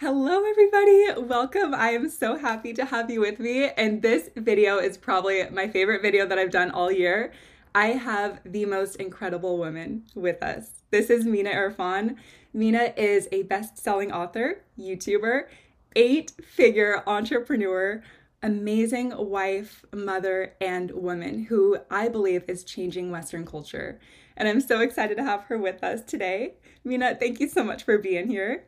Hello, everybody. Welcome. I am so happy to have you with me. And this video is probably my favorite video that I've done all year. I have the most incredible woman with us. This is Mina Irfan. Mina is a best selling author, YouTuber, eight figure entrepreneur, amazing wife, mother, and woman who I believe is changing Western culture. And I'm so excited to have her with us today. Mina, thank you so much for being here.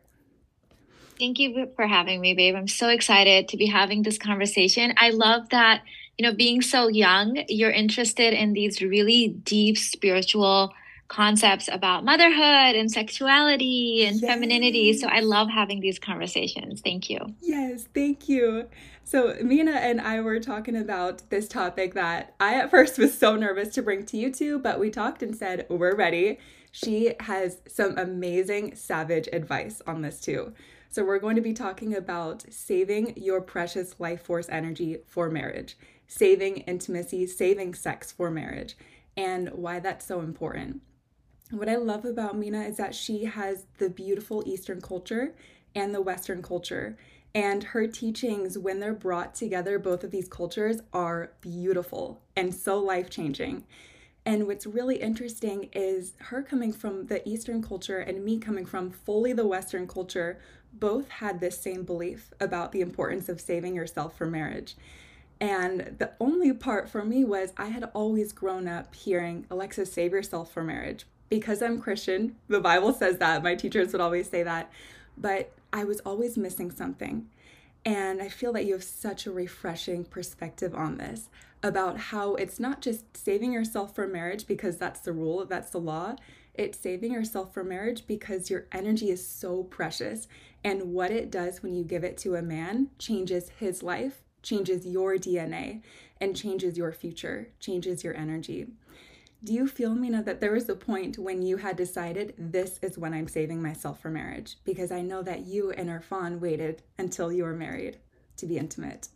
Thank you for having me, babe. I'm so excited to be having this conversation. I love that, you know, being so young, you're interested in these really deep spiritual concepts about motherhood and sexuality and yes. femininity. So I love having these conversations. Thank you. Yes, thank you. So Mina and I were talking about this topic that I at first was so nervous to bring to you two, but we talked and said, we're ready. She has some amazing savage advice on this too. So, we're going to be talking about saving your precious life force energy for marriage, saving intimacy, saving sex for marriage, and why that's so important. What I love about Mina is that she has the beautiful Eastern culture and the Western culture. And her teachings, when they're brought together, both of these cultures are beautiful and so life changing. And what's really interesting is her coming from the Eastern culture and me coming from fully the Western culture both had this same belief about the importance of saving yourself for marriage. And the only part for me was I had always grown up hearing, Alexa, save yourself for marriage. Because I'm Christian, the Bible says that. My teachers would always say that. But I was always missing something. And I feel that you have such a refreshing perspective on this about how it's not just saving yourself for marriage because that's the rule, that's the law. It's saving yourself for marriage because your energy is so precious. And what it does when you give it to a man changes his life, changes your DNA, and changes your future, changes your energy. Do you feel, Mina, that there was a point when you had decided this is when I'm saving myself for marriage? Because I know that you and Irfan waited until you were married to be intimate.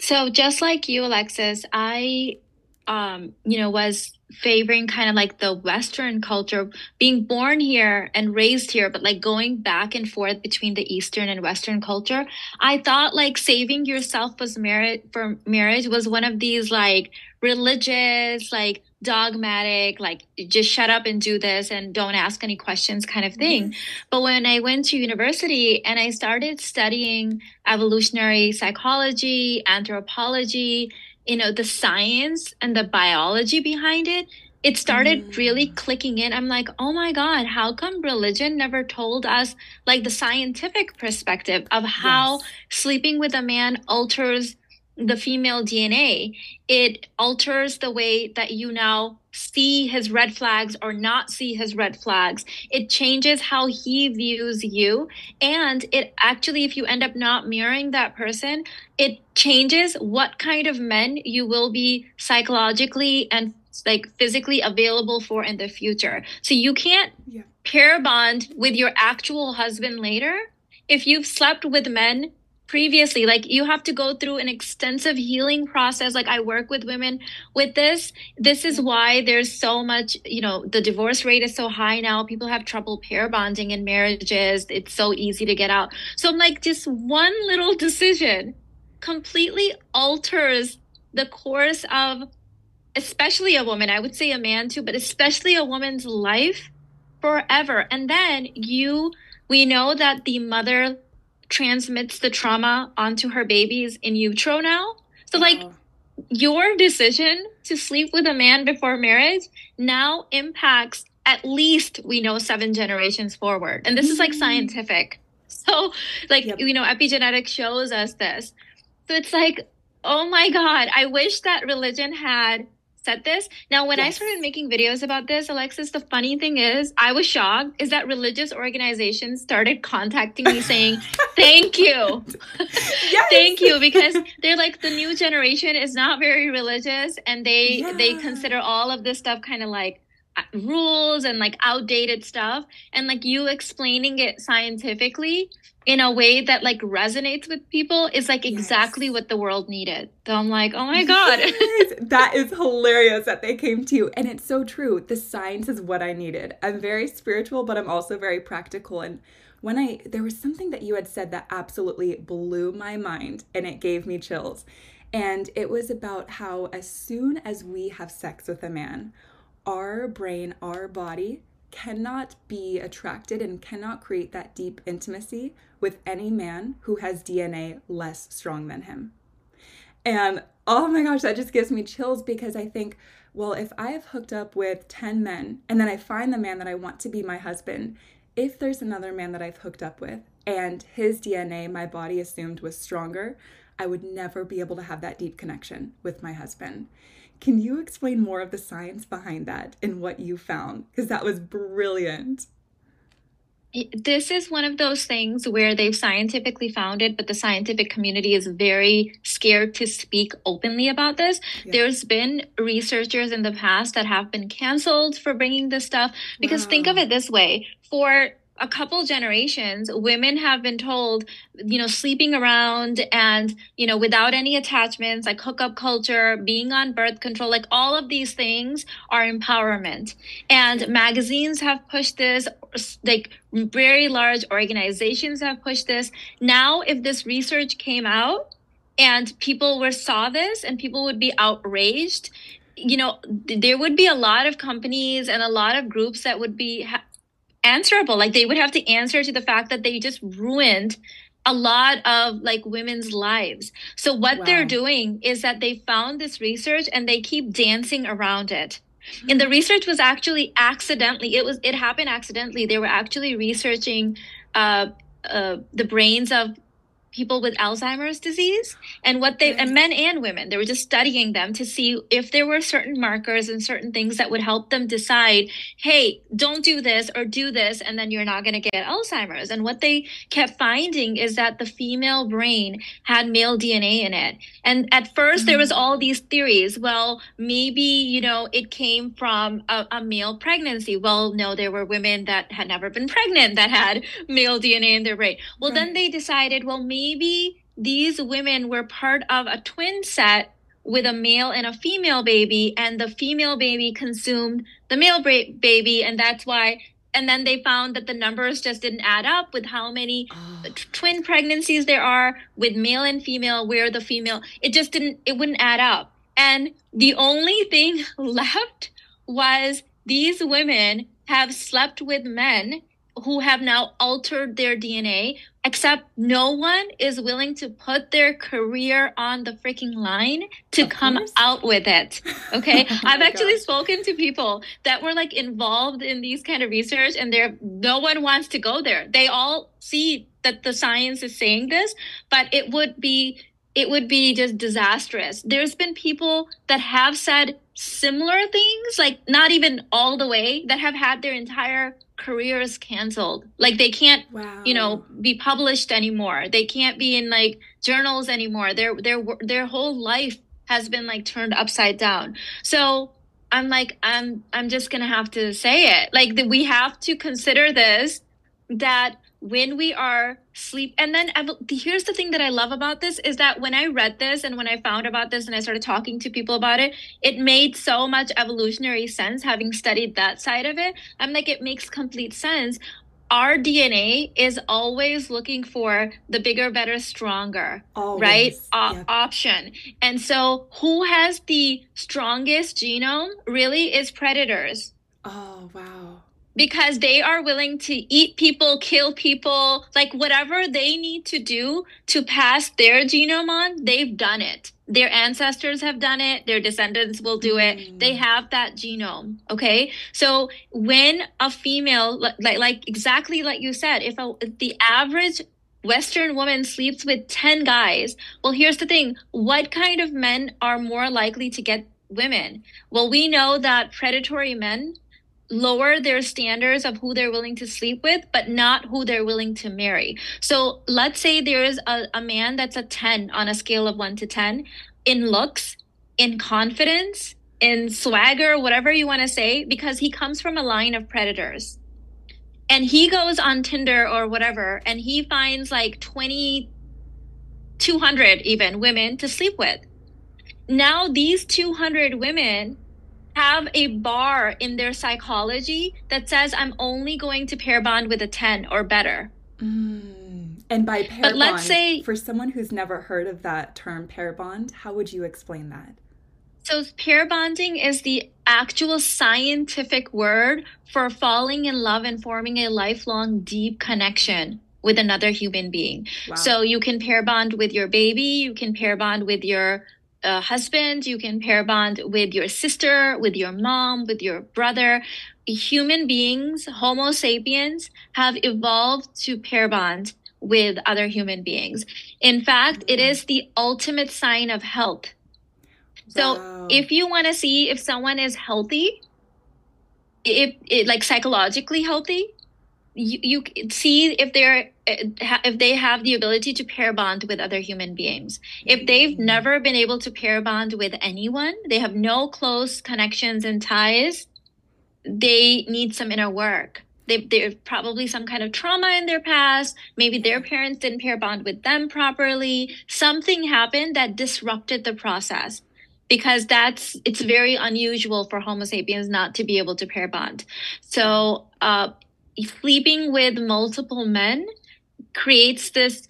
So just like you, Alexis, I um, you know, was favoring kind of like the Western culture, being born here and raised here, but like going back and forth between the Eastern and Western culture. I thought like saving yourself was merit for marriage was one of these like religious, like dogmatic, like just shut up and do this and don't ask any questions kind of thing. Mm-hmm. But when I went to university and I started studying evolutionary psychology, anthropology, you know the science and the biology behind it it started mm. really clicking in i'm like oh my god how come religion never told us like the scientific perspective of how yes. sleeping with a man alters the female DNA, it alters the way that you now see his red flags or not see his red flags. It changes how he views you. And it actually, if you end up not mirroring that person, it changes what kind of men you will be psychologically and like physically available for in the future. So you can't yeah. pair bond with your actual husband later. If you've slept with men previously like you have to go through an extensive healing process. Like i work with women with this. This is mm-hmm. why there's so much you know the divorce rate is so high now. People have trouble pair bonding in marriages. It's so easy to get out. So i'm like just one little decision completely alters the course of especially a woman i would say a man too but especially a woman's life forever. And then you we know that the mother transmits the trauma onto her babies in utero now. So, like, your decision to sleep with a man before marriage now impacts at least we know seven generations forward. And this mm-hmm. is like mm-hmm. scientific. So, like, yep. you know, epigenetics shows us this. So it's like, oh my God, I wish that religion had said this. Now, when yes. I started making videos about this, Alexis, the funny thing is, I was shocked is that religious organizations started contacting me saying, "Thank you, yes. thank you," because they're like the new generation is not very religious, and they yeah. they consider all of this stuff kind of like uh, rules and like outdated stuff and like you explaining it scientifically in a way that like resonates with people is like yes. exactly what the world needed. So I'm like, oh my God. Yes. that is hilarious that they came to you. And it's so true. The science is what I needed. I'm very spiritual, but I'm also very practical. And when I there was something that you had said that absolutely blew my mind and it gave me chills. And it was about how as soon as we have sex with a man, our brain, our body cannot be attracted and cannot create that deep intimacy with any man who has DNA less strong than him. And oh my gosh, that just gives me chills because I think, well, if I have hooked up with 10 men and then I find the man that I want to be my husband, if there's another man that I've hooked up with and his DNA, my body assumed was stronger, I would never be able to have that deep connection with my husband. Can you explain more of the science behind that and what you found? Because that was brilliant. This is one of those things where they've scientifically found it, but the scientific community is very scared to speak openly about this. Yeah. There's been researchers in the past that have been canceled for bringing this stuff because wow. think of it this way for a couple generations, women have been told, you know, sleeping around and, you know, without any attachments, like hookup culture, being on birth control, like all of these things are empowerment. And magazines have pushed this, like very large organizations have pushed this. Now, if this research came out, and people were saw this and people would be outraged you know there would be a lot of companies and a lot of groups that would be ha- answerable. Like they would have to answer to the fact that they just ruined a lot of like women's lives. So what wow. they're doing is that they found this research and they keep dancing around it. And the research was actually accidentally it was it happened accidentally. They were actually researching uh, uh, the brains of people with Alzheimer's disease and what they and men and women. They were just studying them to see if there were certain markers and certain things that would help them decide hey don't do this or do this and then you're not going to get Alzheimer's. And what they kept finding is that the female brain had male DNA in it. And at 1st mm-hmm. there was all these theories well maybe you know it came from a, a male pregnancy. Well no there were women that had never been pregnant that had male DNA in their brain. Well right. then they decided well maybe maybe these women were part of a twin set with a male and a female baby and the female baby consumed the male ba- baby and that's why and then they found that the numbers just didn't add up with how many oh. t- twin pregnancies there are with male and female where the female it just didn't it wouldn't add up and the only thing left was these women have slept with men who have now altered their DNA, except no one is willing to put their career on the freaking line to of come course. out with it. Okay. oh I've actually gosh. spoken to people that were like involved in these kind of research and there no one wants to go there. They all see that the science is saying this, but it would be it would be just disastrous. There's been people that have said similar things, like not even all the way, that have had their entire careers canceled. Like they can't, wow. you know, be published anymore. They can't be in like journals anymore. Their their their whole life has been like turned upside down. So I'm like I'm I'm just gonna have to say it. Like that we have to consider this that when we are sleep and then here's the thing that i love about this is that when i read this and when i found about this and i started talking to people about it it made so much evolutionary sense having studied that side of it i'm like it makes complete sense our DNA is always looking for the bigger, better, stronger, always. right? O- yep. Option. And so, who has the strongest genome really is predators. Oh, wow because they are willing to eat people, kill people, like whatever they need to do to pass their genome on, they've done it. Their ancestors have done it, their descendants will do it. Mm. They have that genome, okay? So when a female like like exactly like you said, if, a, if the average Western woman sleeps with 10 guys, well here's the thing, what kind of men are more likely to get women? Well, we know that predatory men lower their standards of who they're willing to sleep with, but not who they're willing to marry. So let's say there is a, a man that's a 10 on a scale of 1 to 10 in looks, in confidence, in swagger, whatever you want to say, because he comes from a line of predators. And he goes on Tinder or whatever, and he finds like 20, 200 even women to sleep with. Now, these 200 women have a bar in their psychology that says I'm only going to pair bond with a 10 or better. Mm. And by pair But let's say- for someone who's never heard of that term pair bond, how would you explain that? So, pair bonding is the actual scientific word for falling in love and forming a lifelong deep connection with another human being. Wow. So, you can pair bond with your baby, you can pair bond with your uh, husband, you can pair bond with your sister, with your mom, with your brother. Human beings, Homo sapiens, have evolved to pair bond with other human beings. In fact, it is the ultimate sign of health. So Wow. if you want to see if someone is healthy, if it like psychologically healthy, you you see if they're eh, if they have the ability to pair bond with other human beings. If they've Mm. never been able to pair bond with anyone, they have no close connections and ties. They need some inner work. They, there's probably some kind of trauma in their past. Maybe their parents didn't pair bond with them properly. Something happened that disrupted the process because that's it's very unusual for Homo sapiens not to be able to pair bond. So, uh, sleeping with multiple men creates this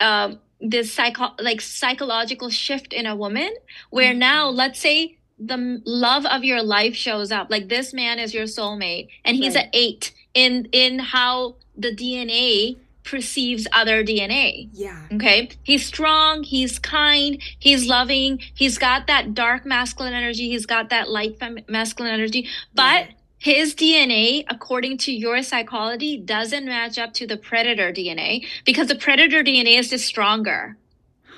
um, this psycho like psychological shift in a woman where now let's say the love of your life shows up like this man is your soulmate and he's Right. an eight in in how the dna perceives other dna yeah. Okay. He's strong. He's kind. He's loving. He's got that dark masculine energy. He's got that light fem- masculine energy. But Right. His DNA, according to your psychology, doesn't match up to the predator DNA because the predator DNA is just stronger.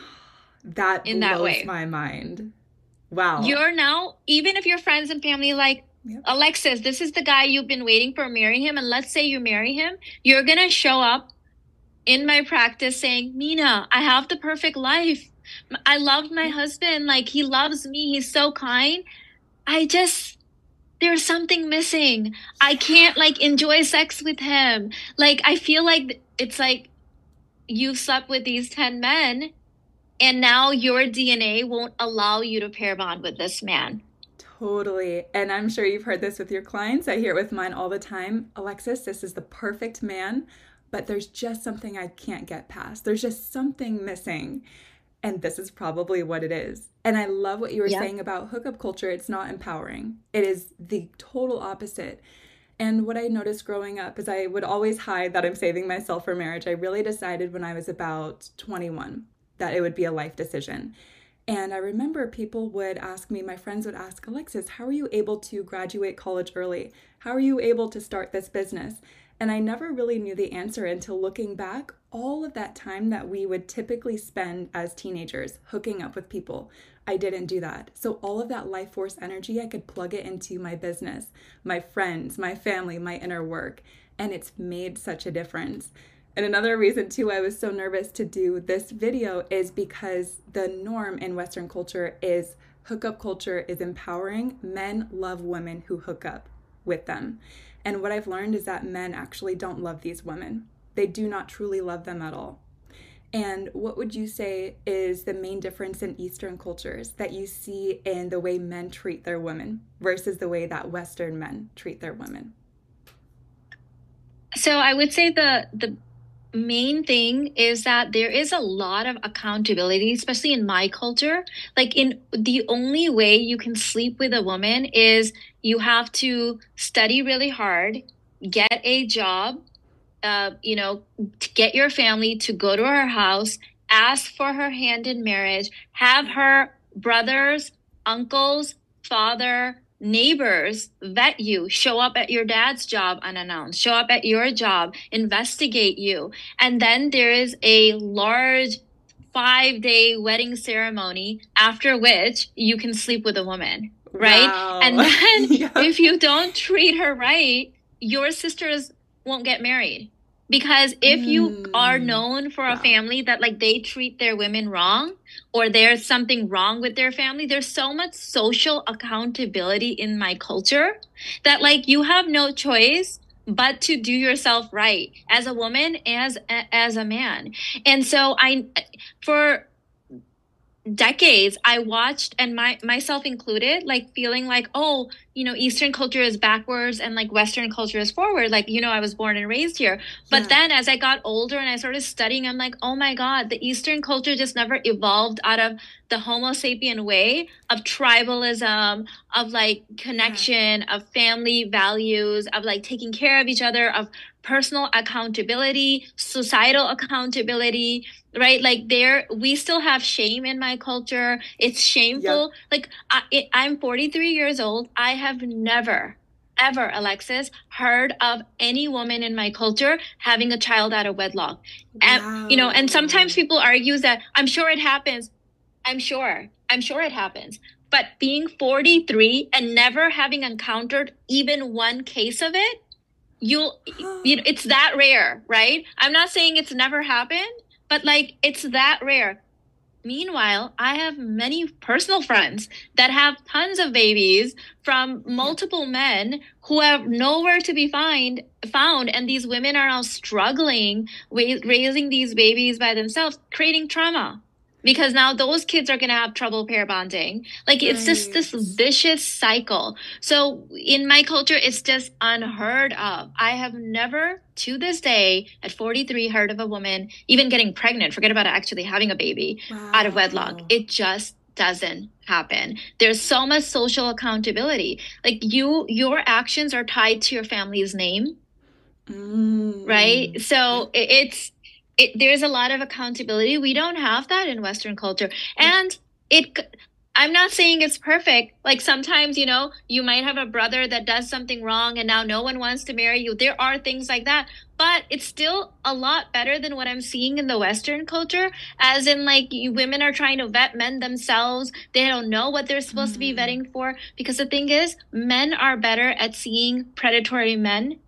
That in that blows way. my mind. Wow. You're now, even if your friends and family like, Yep. Alexis, this is the guy you've been waiting for marrying him, and let's say you marry him, you're gonna show up in my practice saying, Mina, I have the perfect life. I love my husband. Like he loves me. He's so kind. I just there's something missing. I can't like enjoy sex with him. Like I feel like it's like you've slept with these 10 men and now your DNA won't allow you to pair bond with this man. Totally. And I'm sure you've heard this with your clients. I hear it with mine all the time. Alexis, this is the perfect man, but there's just something I can't get past. There's just something missing. And this is probably what it is. And I love what you were Yeah. saying about hookup culture. It's not empowering, it is the total opposite. And what I noticed growing up is I would always hide that I'm saving myself for marriage. I really decided when I was about 21 that it would be a life decision. And I remember people would ask me, my friends would ask, Alexis, how are you able to graduate college early? How are you able to start this business? And I never really knew the answer until looking back, all of that time that we would typically spend as teenagers hooking up with people. I didn't do that. So, all of that life force energy, I could plug it into my business, my friends, my family, my inner work. And it's made such a difference. And another reason, too, I was so nervous to do this video is because the norm in Western culture is hookup culture is empowering. Men love women who hook up with them. And what I've learned is that men actually don't love these women, they do not truly love them at all. And what would you say is the main difference in Eastern cultures that you see in the way men treat their women versus the way that Western men treat their women? So I would say the the main thing is that there is a lot of accountability, especially in my culture. Like in the only way you can sleep with a woman is you have to study really hard, get a job, uh, you know, to get your family to go to her house, ask for her hand in marriage, have her brothers, uncles, father, neighbors vet you, show up at your dad's job unannounced, show up at your job, investigate you. And then there is a large five day wedding ceremony after which you can sleep with a woman, right? Wow. And then Yeah. if you don't treat her right, your sisters won't get married. Because if you Mm. are known for a Wow. family that like they treat their women wrong or there's something wrong with their family, there's so much social accountability in my culture that like you have no choice but to do yourself right as a woman as as a man. And so I for decades I watched and my myself included like feeling like oh you know eastern culture is backwards and like western culture is forward like you know i was born and raised here but yeah. then as i got older and i started studying i'm like oh my god the eastern culture just never evolved out of the homo sapien way of tribalism of like connection yeah. of family values of like taking care of each other of personal accountability societal accountability right like there we still have shame in my culture it's shameful yep. like I, it, i'm 43 years old i have never ever alexis heard of any woman in my culture having a child out of wedlock. Wow. and you know and sometimes people argue that i'm sure it happens. I'm sure. I'm sure it happens. But being 43 and never having encountered even one case of it you'll you know it's that rare right? I'm not saying it's never happened but like it's that rare. Meanwhile, I have many personal friends that have tons of babies from multiple men who have nowhere to be find, found and these women are now struggling with raising these babies by themselves, creating trauma because now those kids are going to have trouble pair bonding. Like it's just this vicious cycle. So in my culture, it's just unheard of. I have never to this day at 43 heard of a woman even getting pregnant, forget about actually having a baby wow. out of wedlock. It just doesn't happen. There's so much social accountability. Like you, your actions are tied to your family's name. Mm. Right. So it's, it, there's a lot of accountability. We don't have that in Western culture. And it, I'm not saying it's perfect. Like sometimes, you know, you might have a brother that does something wrong and now no one wants to marry you. There are things like that, but it's still a lot better than what I'm seeing in the Western culture. As in, like, you, women are trying to vet men themselves. They don't know what they're supposed mm-hmm. to be mm. vetting for. Because the thing is, men are better at seeing predatory men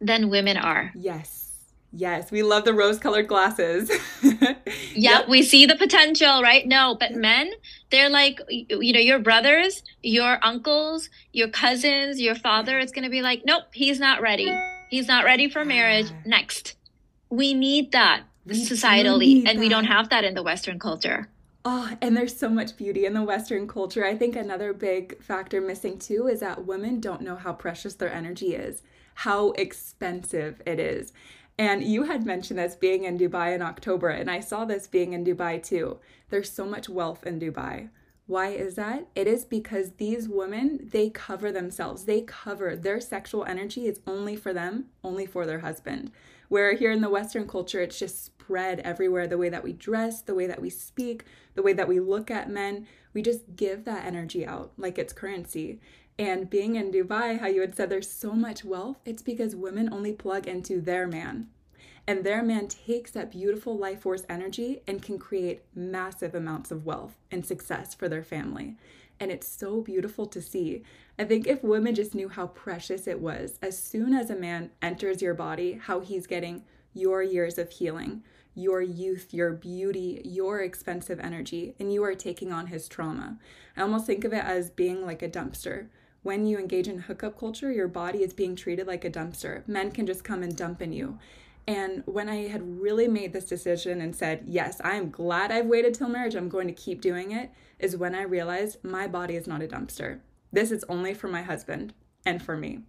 than women are. Yes. Yes, we love the rose colored glasses. yeah, yep. we see the potential, right? No, but men, they're like, you know, your brothers, your uncles, your cousins, your father, it's going to be like, nope, he's not ready. He's not ready for marriage. Next. We need that we societally, need and that. we don't have that in the Western culture. Oh, and there's so much beauty in the Western culture. I think another big factor missing too is that women don't know how precious their energy is, how expensive it is. And you had mentioned this being in Dubai in October, and I saw this being in Dubai too. There's so much wealth in Dubai. Why is that? It is because these women, they cover themselves. They cover their sexual energy is only for them, only for their husband. Where here in the Western culture, it's just spread everywhere the way that we dress, the way that we speak, the way that we look at men. We just give that energy out like it's currency. And being in Dubai, how you had said there's so much wealth, it's because women only plug into their man. And their man takes that beautiful life force energy and can create massive amounts of wealth and success for their family. And it's so beautiful to see. I think if women just knew how precious it was, as soon as a man enters your body, how he's getting your years of healing, your youth, your beauty, your expensive energy, and you are taking on his trauma. I almost think of it as being like a dumpster when you engage in hookup culture, your body is being treated like a dumpster. Men can just come and dump in you. And when I had really made this decision and said, yes, I'm glad I've waited till marriage, I'm going to keep doing it, is when I realized my body is not a dumpster. This is only for my husband and for me.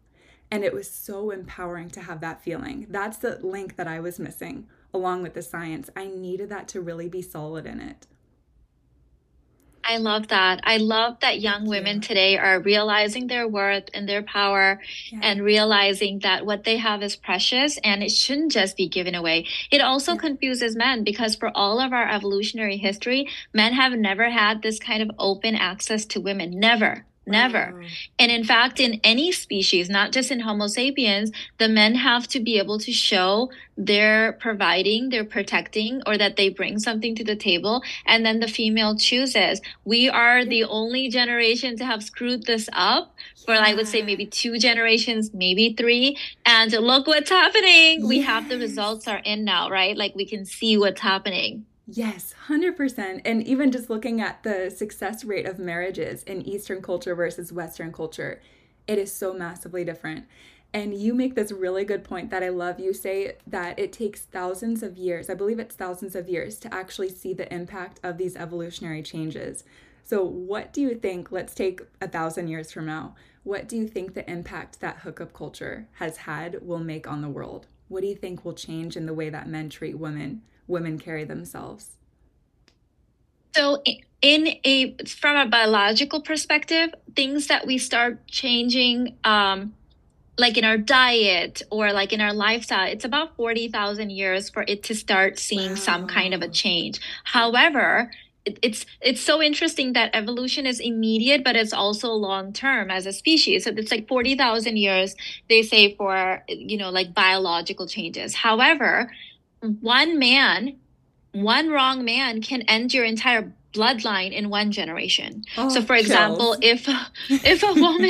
And it was so empowering to have that feeling. That's the link that I was missing, along with the science. I needed that to really be solid in it. I love that. I love that young women today are realizing their worth and their power yeah. and realizing that what they have is precious and it shouldn't just be given away. It also yeah. confuses men because for all of our evolutionary history, men have never had this kind of open access to women. Never. Never. Wow. And in fact, in any species, not just in Homo sapiens, the men have to be able to show they're providing, they're protecting, or that they bring something to the table. And then the female chooses. We are the only generation to have screwed this up for, yeah. I would say, maybe two generations, maybe three. And look what's happening. Yes. We have the results are in now, right? Like we can see what's happening. Yes, 100%. And even just looking at the success rate of marriages in Eastern culture versus Western culture, it is so massively different. And you make this really good point that I love. You say that it takes thousands of years, I believe it's thousands of years, to actually see the impact of these evolutionary changes. So, what do you think? Let's take a thousand years from now. what do you think the impact that hookup culture has had will make on the world? What do you think will change in the way that men treat women, women carry themselves? So in a from a biological perspective, things that we start changing um like in our diet or like in our lifestyle, it's about 40,000 years for it to start seeing wow. some kind of a change. However, it's it's so interesting that evolution is immediate but it's also long term as a species so it's like 40,000 years they say for you know like biological changes however one man one wrong man can end your entire bloodline in one generation. Oh, so for example, if if a woman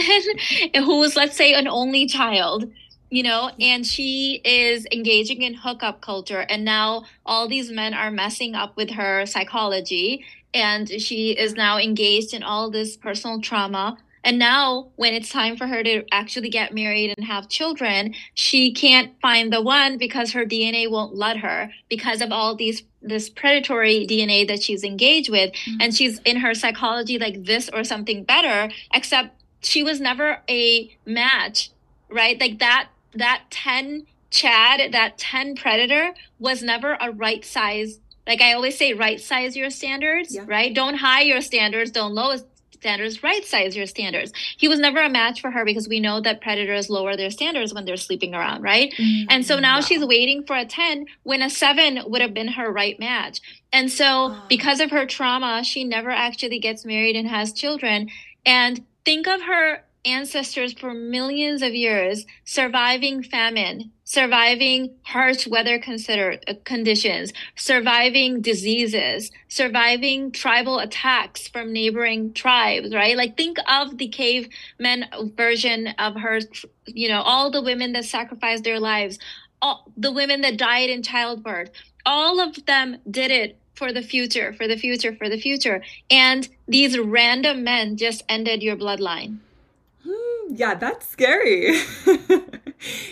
who is let's say an only child, you know, and she is engaging in hookup culture and now all these men are messing up with her psychology and she is now engaged in all this personal trauma and now, when it's time for her to actually get married and have children, she can't find the one because her DNA won't let her because of all these this predatory DNA that she's engaged with. Mm-hmm. And she's in her psychology like this or something better, except she was never a match, right? Like that that 10 Chad, that 10 predator was never a right size like I always say, right size your standards, yeah. right? Don't high your standards, don't low standards, right size your standards. He was never a match for her because we know that predators lower their standards when they're sleeping around, right? Mm-hmm. And so now wow. she's waiting for a 10 when a 7 would have been her right match. And so because of her trauma, she never actually gets married and has children. And think of her ancestors for millions of years surviving famine, surviving harsh weather consider, uh, conditions, surviving diseases, surviving tribal attacks from neighboring tribes, right? Like think of the caveman version of her, you know, all the women that sacrificed their lives, all the women that died in childbirth, all of them did it for the future, for the future, for the future. And these random men just ended your bloodline yeah, that's scary.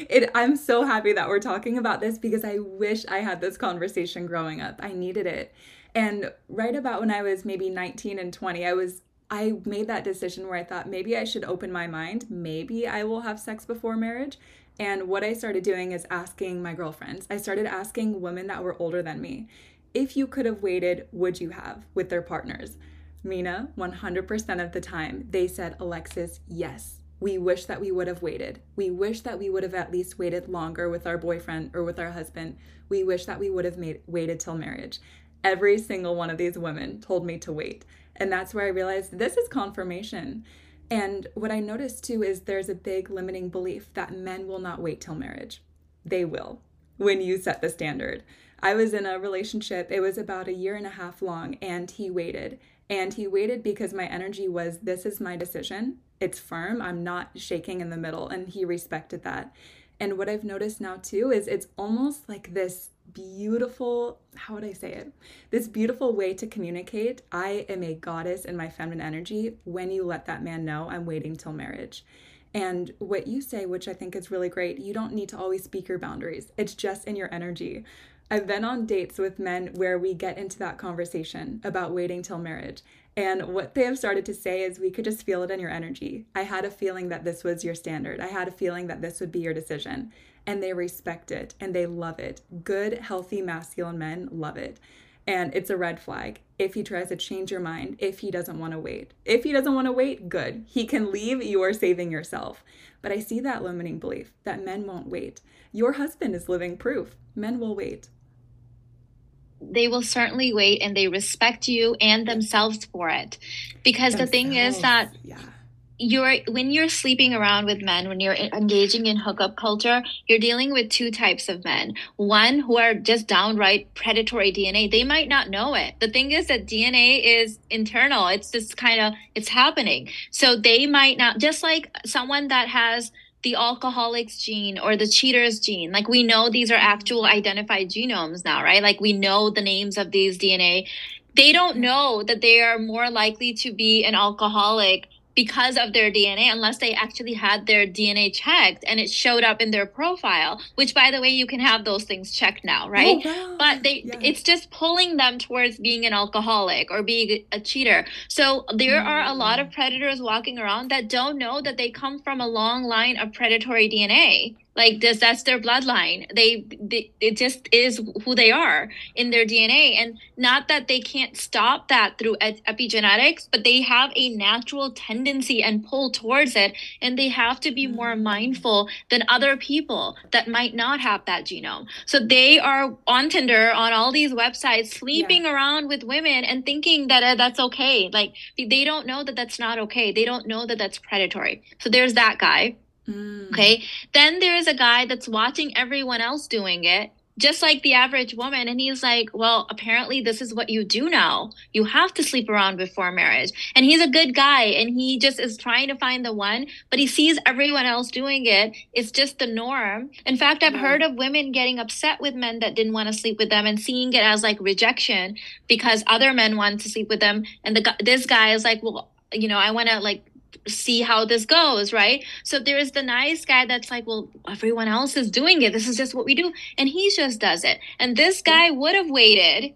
it I'm so happy that we're talking about this because I wish I had this conversation growing up. I needed it. And right about when I was maybe 19 and 20, I was I made that decision where I thought maybe I should open my mind. Maybe I will have sex before marriage. And what I started doing is asking my girlfriends. I started asking women that were older than me, if you could have waited, would you have with their partners? Mina, 100% of the time, they said, Alexis, yes we wish that we would have waited. We wish that we would have at least waited longer with our boyfriend or with our husband. We wish that we would have made, waited till marriage. Every single one of these women told me to wait. And that's where I realized this is confirmation. And what I noticed too is there's a big limiting belief that men will not wait till marriage. They will when you set the standard. I was in a relationship, it was about a year and a half long, and he waited. And he waited because my energy was this is my decision it's firm. I'm not shaking in the middle. And he respected that. And what I've noticed now too is it's almost like this beautiful, how would I say it? This beautiful way to communicate. I am a goddess in my feminine energy when you let that man know I'm waiting till marriage. And what you say, which I think is really great, you don't need to always speak your boundaries. It's just in your energy. I've been on dates with men where we get into that conversation about waiting till marriage. And what they have started to say is, we could just feel it in your energy. I had a feeling that this was your standard. I had a feeling that this would be your decision. And they respect it and they love it. Good, healthy, masculine men love it. And it's a red flag if he tries to change your mind, if he doesn't want to wait. If he doesn't want to wait, good. He can leave, you are saving yourself. But I see that limiting belief that men won't wait. Your husband is living proof. Men will wait they will certainly wait and they respect you and themselves for it. Because themselves. the thing is that yeah. you're when you're sleeping around with men when you're engaging in hookup culture you're dealing with two types of men. One who are just downright predatory dna they might not know it. The thing is that dna is internal. It's just kind of it's happening. So they might not just like someone that has the alcoholics gene or the cheaters gene. Like we know these are actual identified genomes now, right? Like we know the names of these DNA. They don't know that they are more likely to be an alcoholic because of their DNA unless they actually had their DNA checked and it showed up in their profile, which by the way, you can have those things checked now, right? Oh, wow. But they yeah. it's just pulling them towards being an alcoholic or being a cheater. So there mm. are a lot of mm. predators walking around that don't know that they come from a long line of predatory DNA like this that's their bloodline. They, they, it just is who they are in their dna and not that they can't stop that through epigenetics but they have a natural tendency and pull towards it. And they have to be more mm. mindful than other people that might not have that genome. So they are on tinder on all these websites sleeping yeah. around with women and thinking that uh, that's okay. Like they don't know that that's not okay. They don't know that that's predatory. So there's that guy Mm. Okay. Then there's a guy that's watching everyone else doing it, just like the average woman. And he's like, well, apparently this is what you do now. You have to sleep around before marriage. And he's a good guy and he just is trying to find the one, but he sees everyone else doing it. It's just the norm. In fact, I've heard of women getting upset with men that didn't want to sleep with them and seeing it as like rejection because other men want to sleep with them. And the this guy is like, well, you know, I want to like see how this goes, right? So there's the nice guy that's like, well, everyone else is doing it. This is just what we do. And he just does it. And this guy would have waited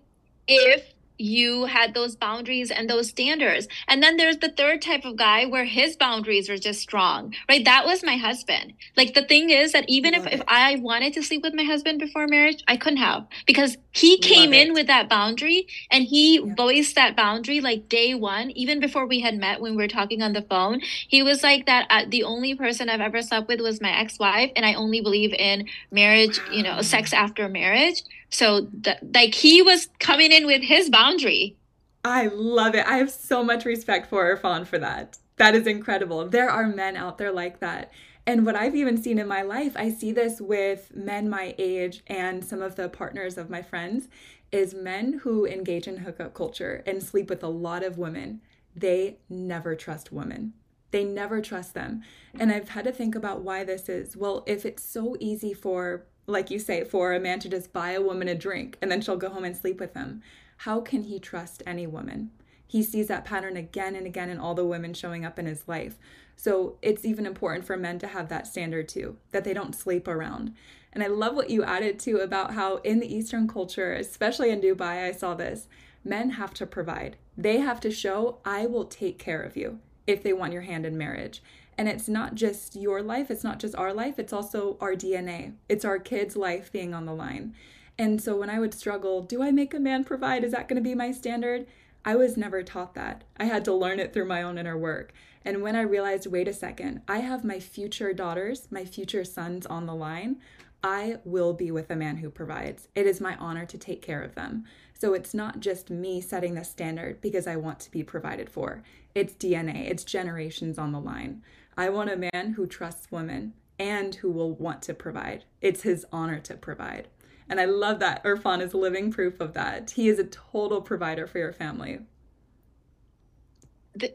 if you had those boundaries and those standards. And then there's the third type of guy where his boundaries are just strong, right? That was my husband. Like the thing is that even if, if I wanted to sleep with my husband before marriage, I couldn't have because he came in with that boundary and he yeah. voiced that boundary like day one, even before we had met when we were talking on the phone. He was like that uh, the only person I've ever slept with was my ex-wife and I only believe in marriage, you know, sex after marriage. So th- like he was coming in with his boundary. I love it. I have so much respect for Irfan for that. That is incredible. There are men out there like that. And what I've even seen in my life, I see this with men my age and some of the partners of my friends, is men who engage in hookup culture and sleep with a lot of women. They never trust women. They never trust them. And I've had to think about why this is. Well, if it's so easy for like you say, for a man to just buy a woman a drink and then she'll go home and sleep with him. How can he trust any woman? He sees that pattern again and again in all the women showing up in his life. So it's even important for men to have that standard too, that they don't sleep around. And I love what you added too about how in the Eastern culture, especially in Dubai, I saw this men have to provide. They have to show, I will take care of you if they want your hand in marriage. And it's not just your life, it's not just our life, it's also our DNA. It's our kids' life being on the line. And so when I would struggle, do I make a man provide? Is that going to be my standard? I was never taught that. I had to learn it through my own inner work. And when I realized, wait a second, I have my future daughters, my future sons on the line, I will be with a man who provides. It is my honor to take care of them. So it's not just me setting the standard because I want to be provided for. It's DNA, it's generations on the line. I want a man who trusts women and who will want to provide. It's his honor to provide. And I love that Irfan is living proof of that. He is a total provider for your family.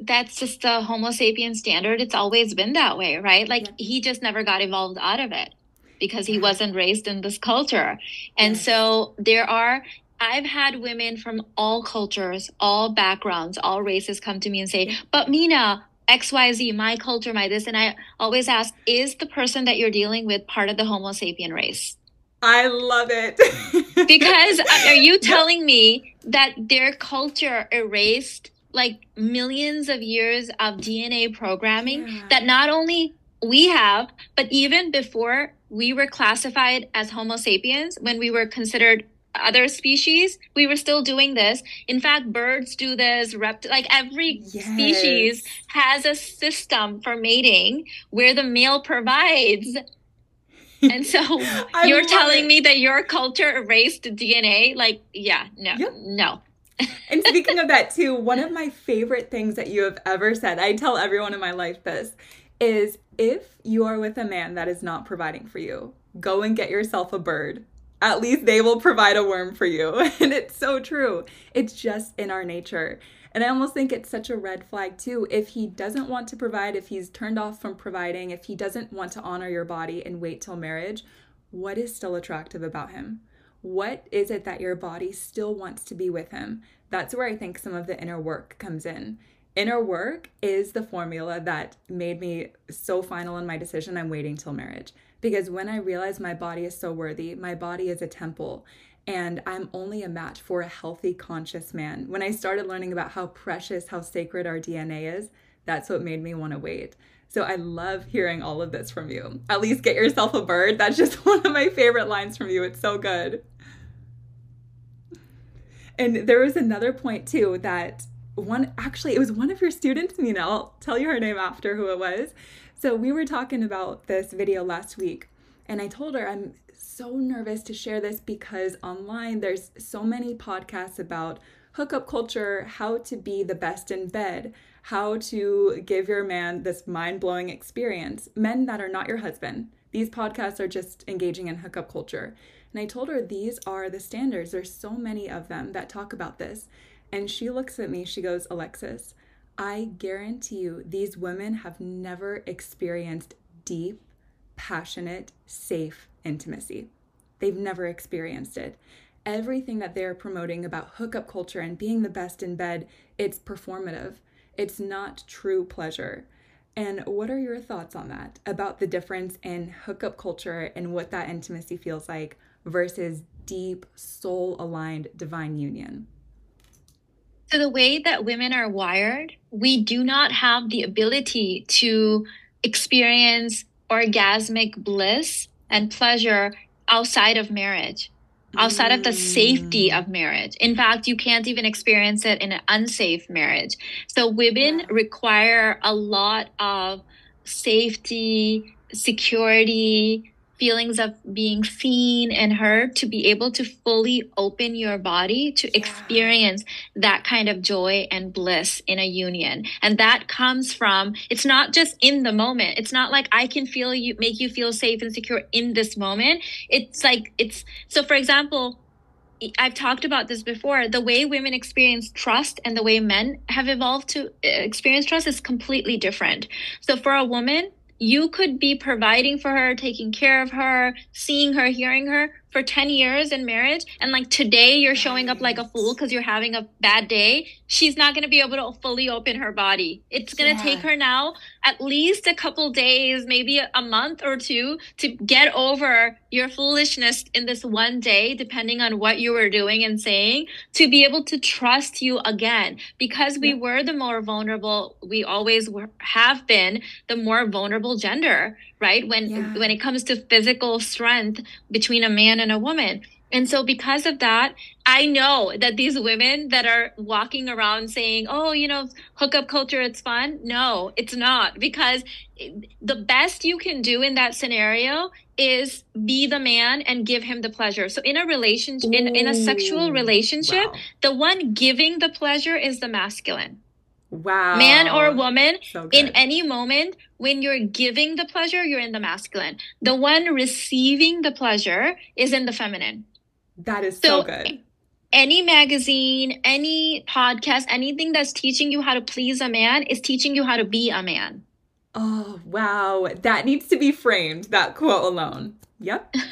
That's just the Homo sapien standard. It's always been that way, right? Like yeah. he just never got evolved out of it because he wasn't raised in this culture. And so there are I've had women from all cultures, all backgrounds, all races come to me and say, But Mina, XYZ, my culture, my this. And I always ask, is the person that you're dealing with part of the Homo sapien race? I love it. because uh, are you telling me that their culture erased like millions of years of DNA programming yeah. that not only we have, but even before we were classified as Homo sapiens, when we were considered other species, we were still doing this. In fact, birds do this, rept like every yes. species has a system for mating where the male provides. And so you're telling it. me that your culture erased DNA? Like, yeah, no, yep. no. and speaking of that too, one of my favorite things that you have ever said, I tell everyone in my life this, is if you are with a man that is not providing for you, go and get yourself a bird at least they will provide a worm for you. And it's so true. It's just in our nature. And I almost think it's such a red flag, too. If he doesn't want to provide, if he's turned off from providing, if he doesn't want to honor your body and wait till marriage, what is still attractive about him? What is it that your body still wants to be with him? That's where I think some of the inner work comes in. inner work is the formula that made me so final in my decision. I'm waiting till marriage because when I realized my body is so worthy, my body is a temple and I'm only a match for a healthy, conscious man. When I started learning about how precious, how sacred our DNA is, that's what made me want to wait. So I love hearing all of this from you. At least get yourself a bird. That's just one of my favorite lines from you. It's so good. And there was another point too that one actually it was one of your students, Mina. I'll tell you her name after who it was. So we were talking about this video last week, and I told her I'm so nervous to share this because online there's so many podcasts about hookup culture, how to be the best in bed, how to give your man this mind blowing experience. Men that are not your husband. These podcasts are just engaging in hookup culture. And I told her these are the standards. There's so many of them that talk about this. And she looks at me, she goes, Alexis, I guarantee you, these women have never experienced deep, passionate, safe intimacy. They've never experienced it. Everything that they're promoting about hookup culture and being the best in bed, it's performative. It's not true pleasure. And what are your thoughts on that about the difference in hookup culture and what that intimacy feels like versus deep, soul aligned divine union? So, the way that women are wired, we do not have the ability to experience orgasmic bliss and pleasure outside of marriage, outside mm. of the safety of marriage. In fact, you can't even experience it in an unsafe marriage. So, women yeah. require a lot of safety, security, feelings of being seen and heard to be able to fully open your body to yeah. experience that kind of joy and bliss in a union and that comes from it's not just in the moment it's not like i can feel you make you feel safe and secure in this moment it's like it's so for example I've talked about this before. The way women experience trust and the way men have evolved to uh, experience trust is completely different. So, for a woman, you could be providing for her, taking care of her, seeing her, hearing her for 10 years in marriage. And like today, you're showing up like a fool because you're having a bad day. She's not going to be able to fully open her body. It's going to yeah. take her now at least a couple days, maybe a month or two to get over your foolishness in this one day, depending on what you were doing and saying, to be able to trust you again. Because we yeah. were the more vulnerable, we always were, have been the more vulnerable gender, right? When yeah. when it comes to physical strength between a man and a woman. And so, because of that, I know that these women that are walking around saying, oh, you know, hookup culture, it's fun. No, it's not. Because eh, the best you can do in that scenario is be the man and give him the pleasure. So, in a relationship, in, in a sexual relationship, wow. the one giving the pleasure is the masculine. Wow. Man or woman, so in any moment, when you're giving the pleasure, you're in the masculine. The one receiving the pleasure is in the feminine. That is so, so good. Any magazine, any podcast, anything that's teaching you how to please a man is teaching you how to be a man. Oh, wow. That needs to be framed, that quote alone. Yep.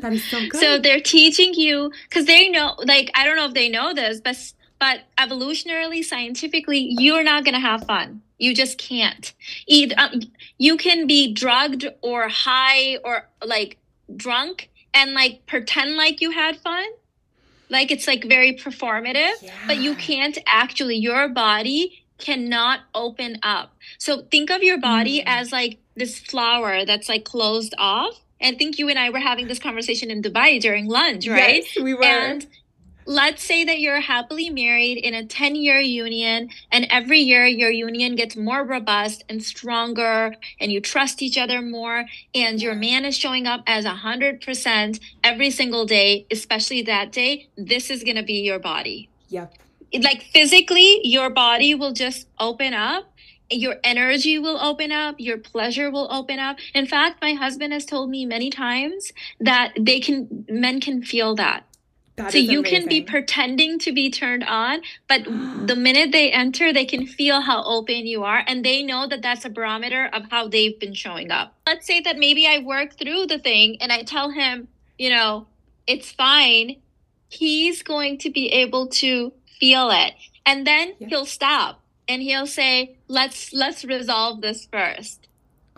That is so good. so they're teaching you because they know, like, I don't know if they know this, but but evolutionarily, scientifically, you're not going to have fun. You just can't. Either um, you can be drugged or high or like drunk and like pretend like you had fun. Like it's like very performative, yeah. but you can't actually, your body cannot open up. So think of your body mm. as like this flower that's like closed off. And I think you and I were having this conversation in Dubai during lunch, right? Yes, we were. And let's say that you're happily married in a 10 year union and every year your union gets more robust and stronger and you trust each other more and your man is showing up as a 100% every single day especially that day this is going to be your body yep like physically your body will just open up your energy will open up your pleasure will open up in fact my husband has told me many times that they can men can feel that that so you amazing. can be pretending to be turned on, but the minute they enter, they can feel how open you are, and they know that that's a barometer of how they've been showing up. Let's say that maybe I work through the thing and I tell him, you know, it's fine. He's going to be able to feel it, and then yeah. he'll stop and he'll say, "Let's let's resolve this first.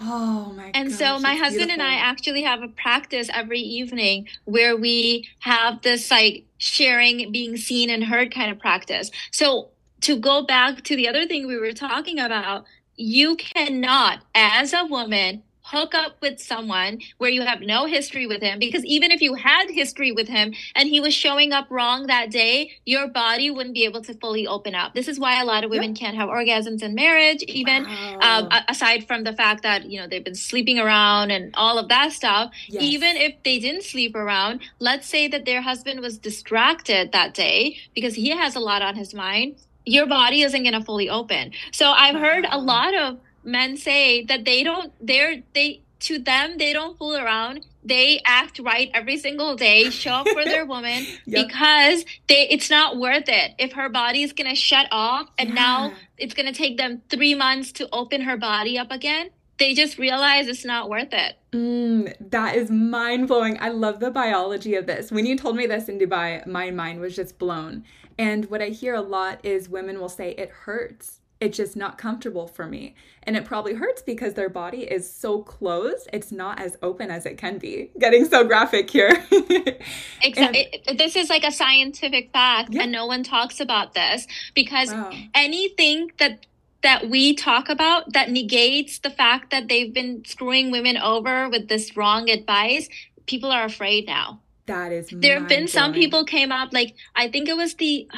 Oh my And gosh, so my husband and I actually have a practice every evening where we have this like sharing, being seen and heard kind of practice. So to go back to the other thing we were talking about, you cannot, as a woman, hook up with someone where you have no history with him because even if you had history with him and he was showing up wrong that day your body wouldn't be able to fully open up this is why a lot of women can't have orgasms in marriage even um, Wow. aside from the fact that you know they've been sleeping around and all of that stuff Yes. even if they didn't sleep around let's say that their husband was distracted that day because he has a lot on his mind your body isn't going to fully open so i've heard a lot of men say that they don't they're they to them they don't fool around they act right every single day show up for their woman Yep. because they it's not worth it if her body is going to shut off and now it's going to take them three months to open her body up again they just realize it's not worth it Mm, that is mind blowing. I love the biology of this. When you told me this in Dubai, my mind was just blown. And what I hear a lot is women will say, it hurts. It's just not comfortable for me. And it probably hurts because their body is so closed, it's not as open as it can be. Getting so graphic here. exactly this is like a scientific fact Yeah. and no one talks about this because wow. anything that that we talk about that negates the fact that they've been screwing women over with this wrong advice people are afraid now That is there have been some people came up like i think it was the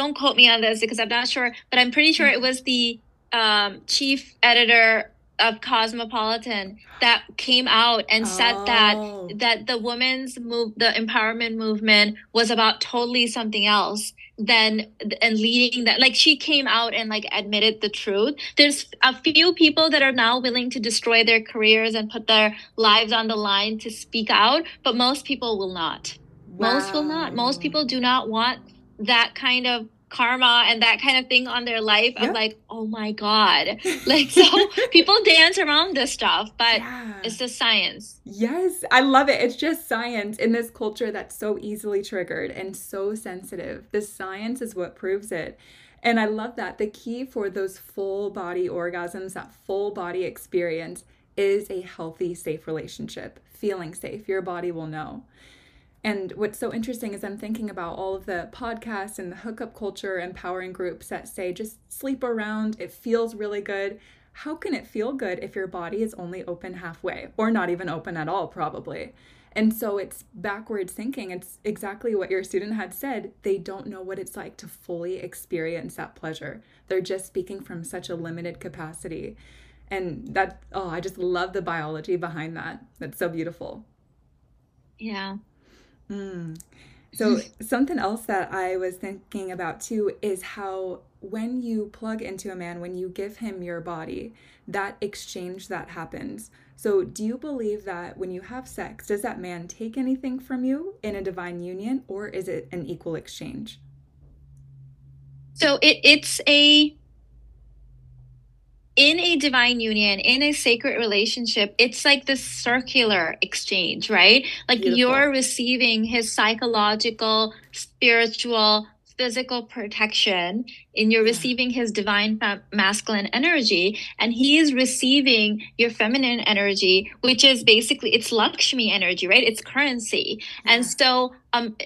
don't quote me on this because i'm not sure but i'm pretty sure it was the um, chief editor of cosmopolitan that came out and said that Oh. that the women's move the empowerment movement was about totally something else than and leading that like she came out and like admitted the truth. There's a few people that are now willing to destroy their careers and put their lives on the line to speak out but most people will not. Most will not. Most people do not want that kind of karma and that kind of thing on their life Yeah. of like oh my god like so people dance around this stuff but Yeah. it's the science Yes, I love it. It's just science in this culture that's so easily triggered and so sensitive. The science is what proves it. And I love that. The key for those full body orgasms, that full body experience, is a healthy, safe relationship. Feeling safe. Your body will know. And what's so interesting is I'm thinking about all of the podcasts and the hookup culture empowering groups that say just sleep around, it feels really good. How can it feel good if your body is only open halfway or not even open at all, probably? And so it's backwards thinking. It's exactly what your student had said. They don't know what it's like to fully experience that pleasure. They're just speaking from such a limited capacity. And that, oh, I just love the biology behind that. That's so beautiful. yeah Mm. So, something else that I was thinking about too is how when you plug into a man, when you give him your body, that exchange that happens. So, do you believe that when you have sex, does that man take anything from you in a divine union or is it an equal exchange? So it it's a in a divine union, in a sacred relationship, it's like this circular exchange, right? Like Beautiful. you're receiving his psychological, spiritual, physical protection, and you're Yeah. receiving his divine masculine energy, and he is receiving your feminine energy, which is basically it's Lakshmi energy, right? It's currency. And so um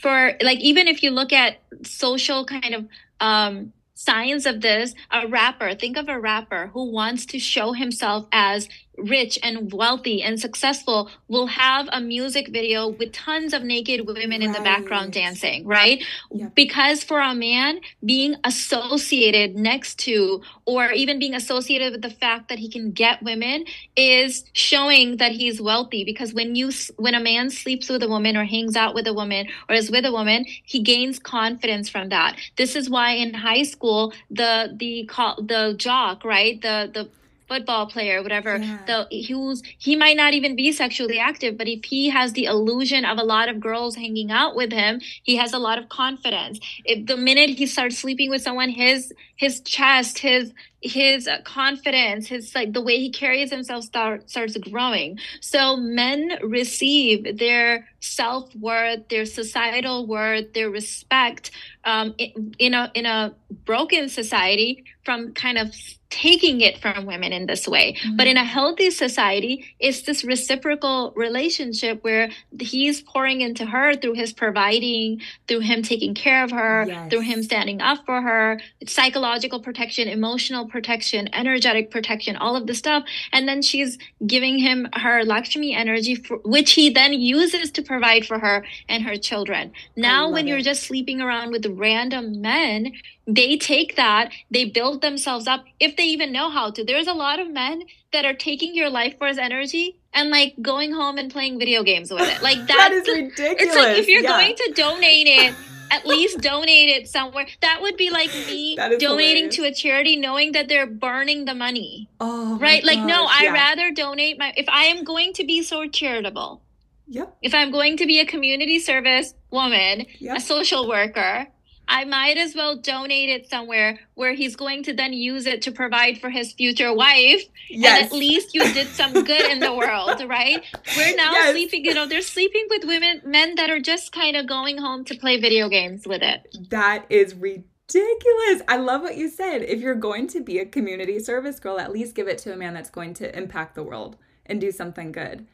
for like even if you look at social kind of um signs of this a rapper think of a rapper who wants to show himself as rich and wealthy and successful will have a music video with tons of naked women in the background dancing right? Yep. because for a man being associated next to or even being associated with the fact that he can get women is showing that he's wealthy. Because when you when a man sleeps with a woman or hangs out with a woman or is with a woman he gains confidence from that. This is why in high school the the call the jock right? The the football player whatever Yeah. the he was he might not even be sexually active but if he has the illusion of a lot of girls hanging out with him he has a lot of confidence if the minute he starts sleeping with someone his his chest his his confidence his like the way he carries himself start, starts growing so men receive their self-worth their societal worth their respect um, in, in a in a broken society from kind of taking it from women in this way. Mm-hmm. But in a healthy society, it's this reciprocal relationship where he's pouring into her through his providing, through him taking care of her, yes. through him standing up for her, psychological protection, emotional protection, energetic protection, all of the stuff. And then she's giving him her Lakshmi energy, for, which he then uses to provide for her and her children. Now, when it. you're just sleeping around with random men, they take that, they build themselves up if they even know how to. There's a lot of men that are taking your life force energy and like going home and playing video games with it. Like that is ridiculous. It's like if you're yeah. going to donate it, at least donate it somewhere. That would be like me donating hilarious. to a charity knowing that they're burning the money. Oh, right? Like no, yeah. I rather donate my if I am going to be so charitable. Yep. If I'm going to be a community service woman, yep. a social worker, I might as well donate it somewhere where he's going to then use it to provide for his future wife. Yes. And at least you did some good in the world, right? We're now yes. sleeping, you know, they're sleeping with women, men that are just kind of going home to play video games with it. That is ridiculous. I love what you said. If you're going to be a community service girl, at least give it to a man that's going to impact the world and do something good.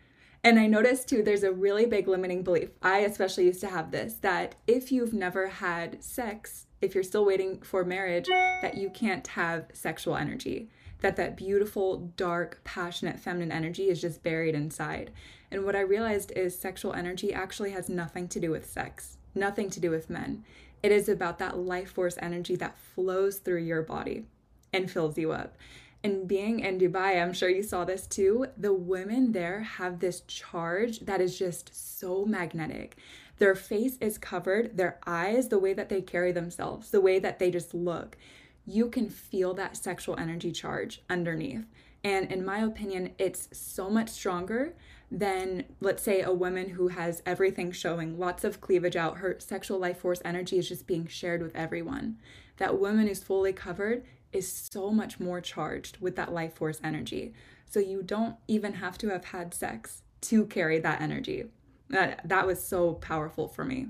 And I noticed too, there's a really big limiting belief. I especially used to have this that if you've never had sex, if you're still waiting for marriage, that you can't have sexual energy. That that beautiful, dark, passionate feminine energy is just buried inside. And what I realized is sexual energy actually has nothing to do with sex, nothing to do with men. It is about that life force energy that flows through your body and fills you up. And being in Dubai, I'm sure you saw this too. The women there have this charge that is just so magnetic. Their face is covered, their eyes, the way that they carry themselves, the way that they just look. You can feel that sexual energy charge underneath. And in my opinion, it's so much stronger than, let's say, a woman who has everything showing, lots of cleavage out. Her sexual life force energy is just being shared with everyone. That woman who's fully covered is so much more charged with that life force energy. So you don't even have to have had sex to carry that energy. That that was so powerful for me.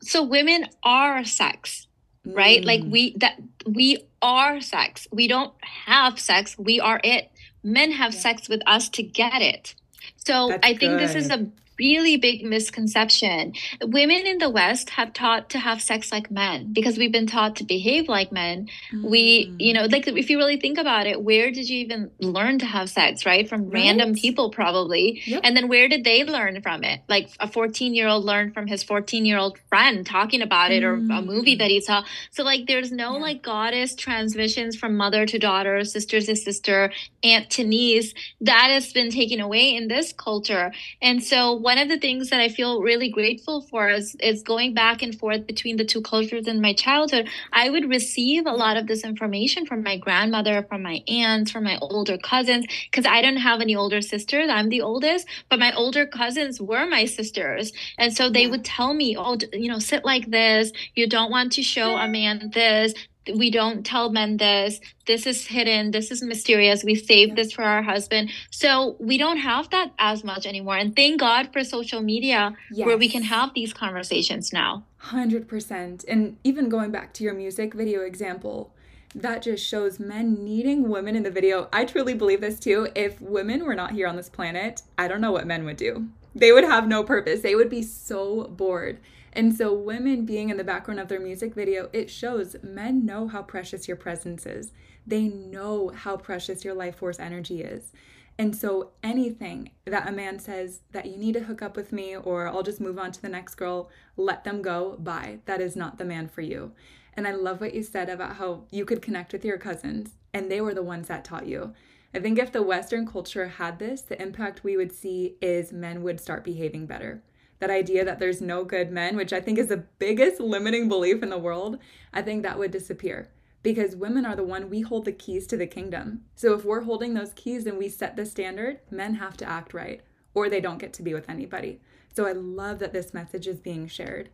So women are sex, right? Mm. Like we that we are sex. We don't have sex, we are it. Men have yeah. sex with us to get it. So That's I think good. this is a really big misconception. Women in the West have taught to have sex like men because we've been taught to behave like men. Mm. We, you know, like if you really think about it, where did you even learn to have sex, right? From right. random people, probably. Yep. And then where did they learn from it? Like a 14 year old learned from his 14 year old friend talking about it mm. or a movie that he saw. So, like, there's no yeah. like goddess transmissions from mother to daughter, sister to sister, aunt to niece. That has been taken away in this culture. And so, one of the things that I feel really grateful for is, is going back and forth between the two cultures in my childhood. I would receive a lot of this information from my grandmother, from my aunts, from my older cousins, because I don't have any older sisters. I'm the oldest, but my older cousins were my sisters. And so they would tell me, oh, you know, sit like this. You don't want to show a man this we don't tell men this. This is hidden. This is mysterious. We save this for our husband. So we don't have that as much anymore. And thank god for social media yes. where we can have these conversations now. 100% and even going back to your music video example that just shows men needing women in the video. I truly believe this too. If women were not here on this planet i don't know what men would do they would have no purpose they would be so bored and so, women being in the background of their music video, it shows men know how precious your presence is. They know how precious your life force energy is. And so, anything that a man says that you need to hook up with me or I'll just move on to the next girl, let them go. Bye. That is not the man for you. And I love what you said about how you could connect with your cousins and they were the ones that taught you. I think if the Western culture had this, the impact we would see is men would start behaving better that idea that there's no good men, which I think is the biggest limiting belief in the world, I think that would disappear because women are the one we hold the keys to the kingdom. So if we're holding those keys and we set the standard, men have to act right or they don't get to be with anybody. So I love that this message is being shared.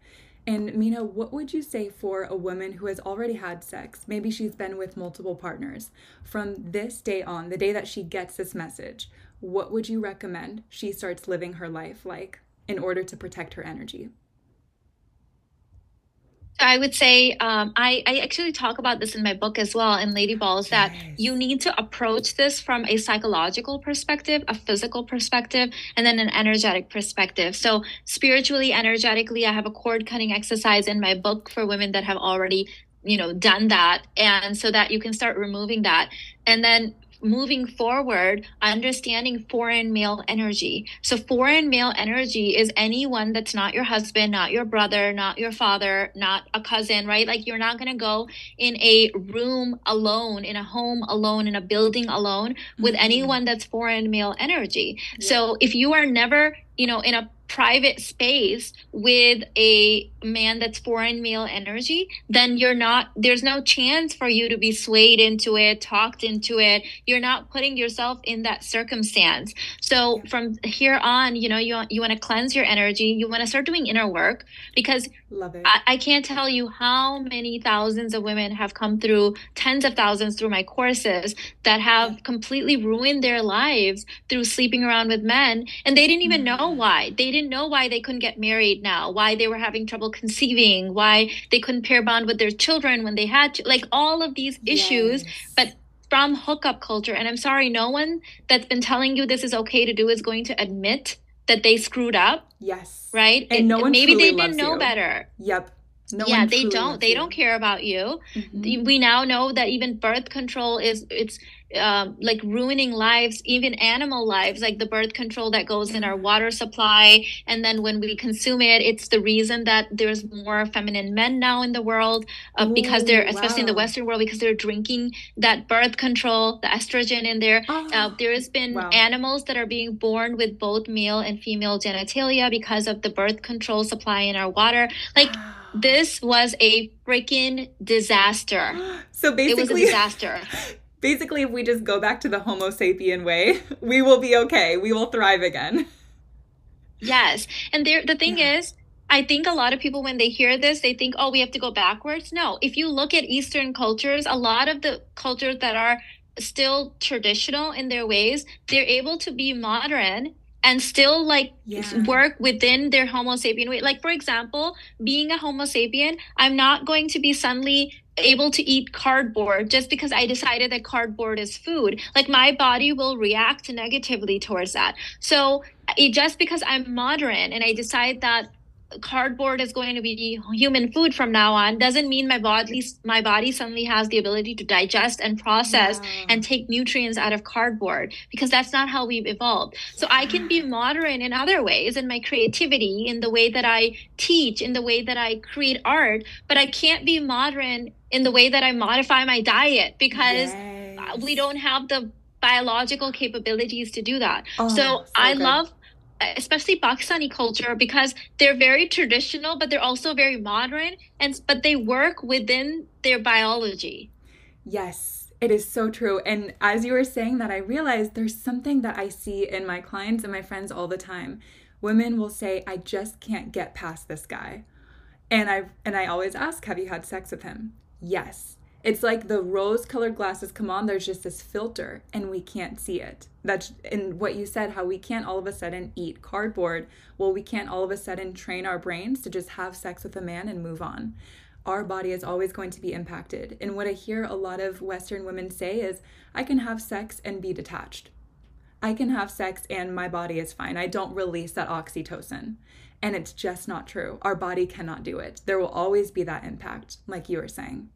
And Mina, what would you say for a woman who has already had sex? Maybe she's been with multiple partners. From this day on, the day that she gets this message, what would you recommend she starts living her life like in order to protect her energy? I would say um, I, I actually talk about this in my book as well in Lady Balls that Yes. you need to approach this from a psychological perspective, a physical perspective, and then an energetic perspective. So spiritually, energetically, I have a cord cutting exercise in my book for women that have already you know done that and so that you can start removing that and then moving forward understanding foreign male energy. So foreign male energy is anyone that's not your husband not your brother not your father not a cousin right? Like you're not going to go in a room alone in a home alone in a building alone with Mhm. anyone that's foreign male energy. So if you are never you know in a private space with a man that's foreign male energy then you're not there's no chance for you to be swayed into it talked into it. You're not putting yourself in that circumstance. So from here on you know you you want to cleanse your energy. You want to start doing inner work because Love it. I, I can't tell you how many thousands of women have come through tens of thousands through my courses that have completely ruined their lives through sleeping around with men and they didn't even know Mhm. why they didn't know why they couldn't get married now why they were having trouble conceiving why they couldn't pair bond with their children when they had to like all of these issues Yes. but from hookup culture and i'm sorry no one that's been telling you this is okay to do is going to admit that they screwed up yes. right And no one maybe they didn't know you. better Yep. No yeah they don't they you. don't care about you Mhm. we now know that even birth control is it's um, like ruining lives even animal lives like the birth control that goes in our water supply and then when we consume it it's the reason that there's more feminine men now in the world uh, because they're Ooh, especially in the western world because they're drinking that birth control the estrogen in there uh, Oh, there has been wow. animals that are being born with both male and female genitalia because of the birth control supply in our water like this was a freaking disaster. So basically, It was a disaster. basically, if we just go back to the Homo sapien way, we will be okay. We will thrive again. Yes. And there the thing Yeah. is, I think a lot of people when they hear this, they think, "Oh, we have to go backwards." No. If you look at eastern cultures, a lot of the cultures that are still traditional in their ways, they're able to be modern and still like Yeah. work within their homo sapien way like for example being a homo sapien i'm not going to be suddenly able to eat cardboard just because i decided that cardboard is food. Like my body will react negatively towards that. So it, just because i'm modern and i decide that cardboard is going to be human food from now on doesn't mean my body my body suddenly has the ability to digest and process Wow. and take nutrients out of cardboard because that's not how we've evolved. So I can be modern in other ways in my creativity, in the way that I teach, in the way that I create art, but I can't be modern in the way that I modify my diet because Yes. we don't have the biological capabilities to do that. Oh, so so I good. love especially Pakistani culture because they're very traditional but they're also very modern and but they work within their biology. Yes, it is so true. And as you were saying that, I realized there's something that I see in my clients and my friends all the time. Women will say, "I just can't get past this guy," and I and I always ask, "Have you had sex with him?" Yes. It's like the rose-colored glasses come on. There's just this filter, and we can't see it. That's in what you said. How we can't all of a sudden eat cardboard. Well, we can't all of a sudden train our brains to just have sex with a man and move on our body is always going to be impacted. And what I hear a lot of Western women say is, I can have sex and be detached. I can have sex and my body is fine. I don't release that oxytocin. And it's just not true. Our body cannot do it. There will always be that impact, like you were saying.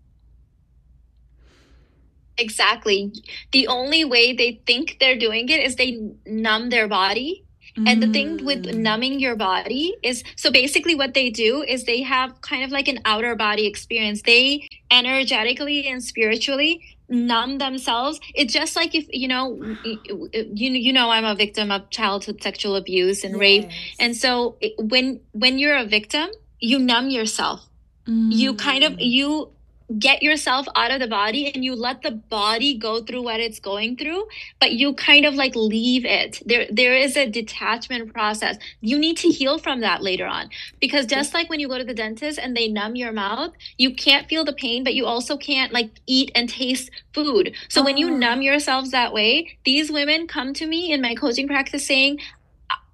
Exactly. The only way they think they're doing it is they numb their body. And the thing with Mm. numbing your body is so basically what they do is they have kind of like an outer body experience. They energetically and spiritually numb themselves. It's just like if you know you you know I'm a victim of childhood sexual abuse and rape. And so it- when when you're a victim, you numb yourself. You kind of Mm. you get yourself out of the body and you let the body go through what it's going through but you kind of like leave it. There there is a detachment process. You need to heal from that later on because just like when you go to the dentist and they numb your mouth you can't feel the pain but you also can't like eat and taste food. So when you Oh. numb yourselves that way these women come to me in my coaching practice saying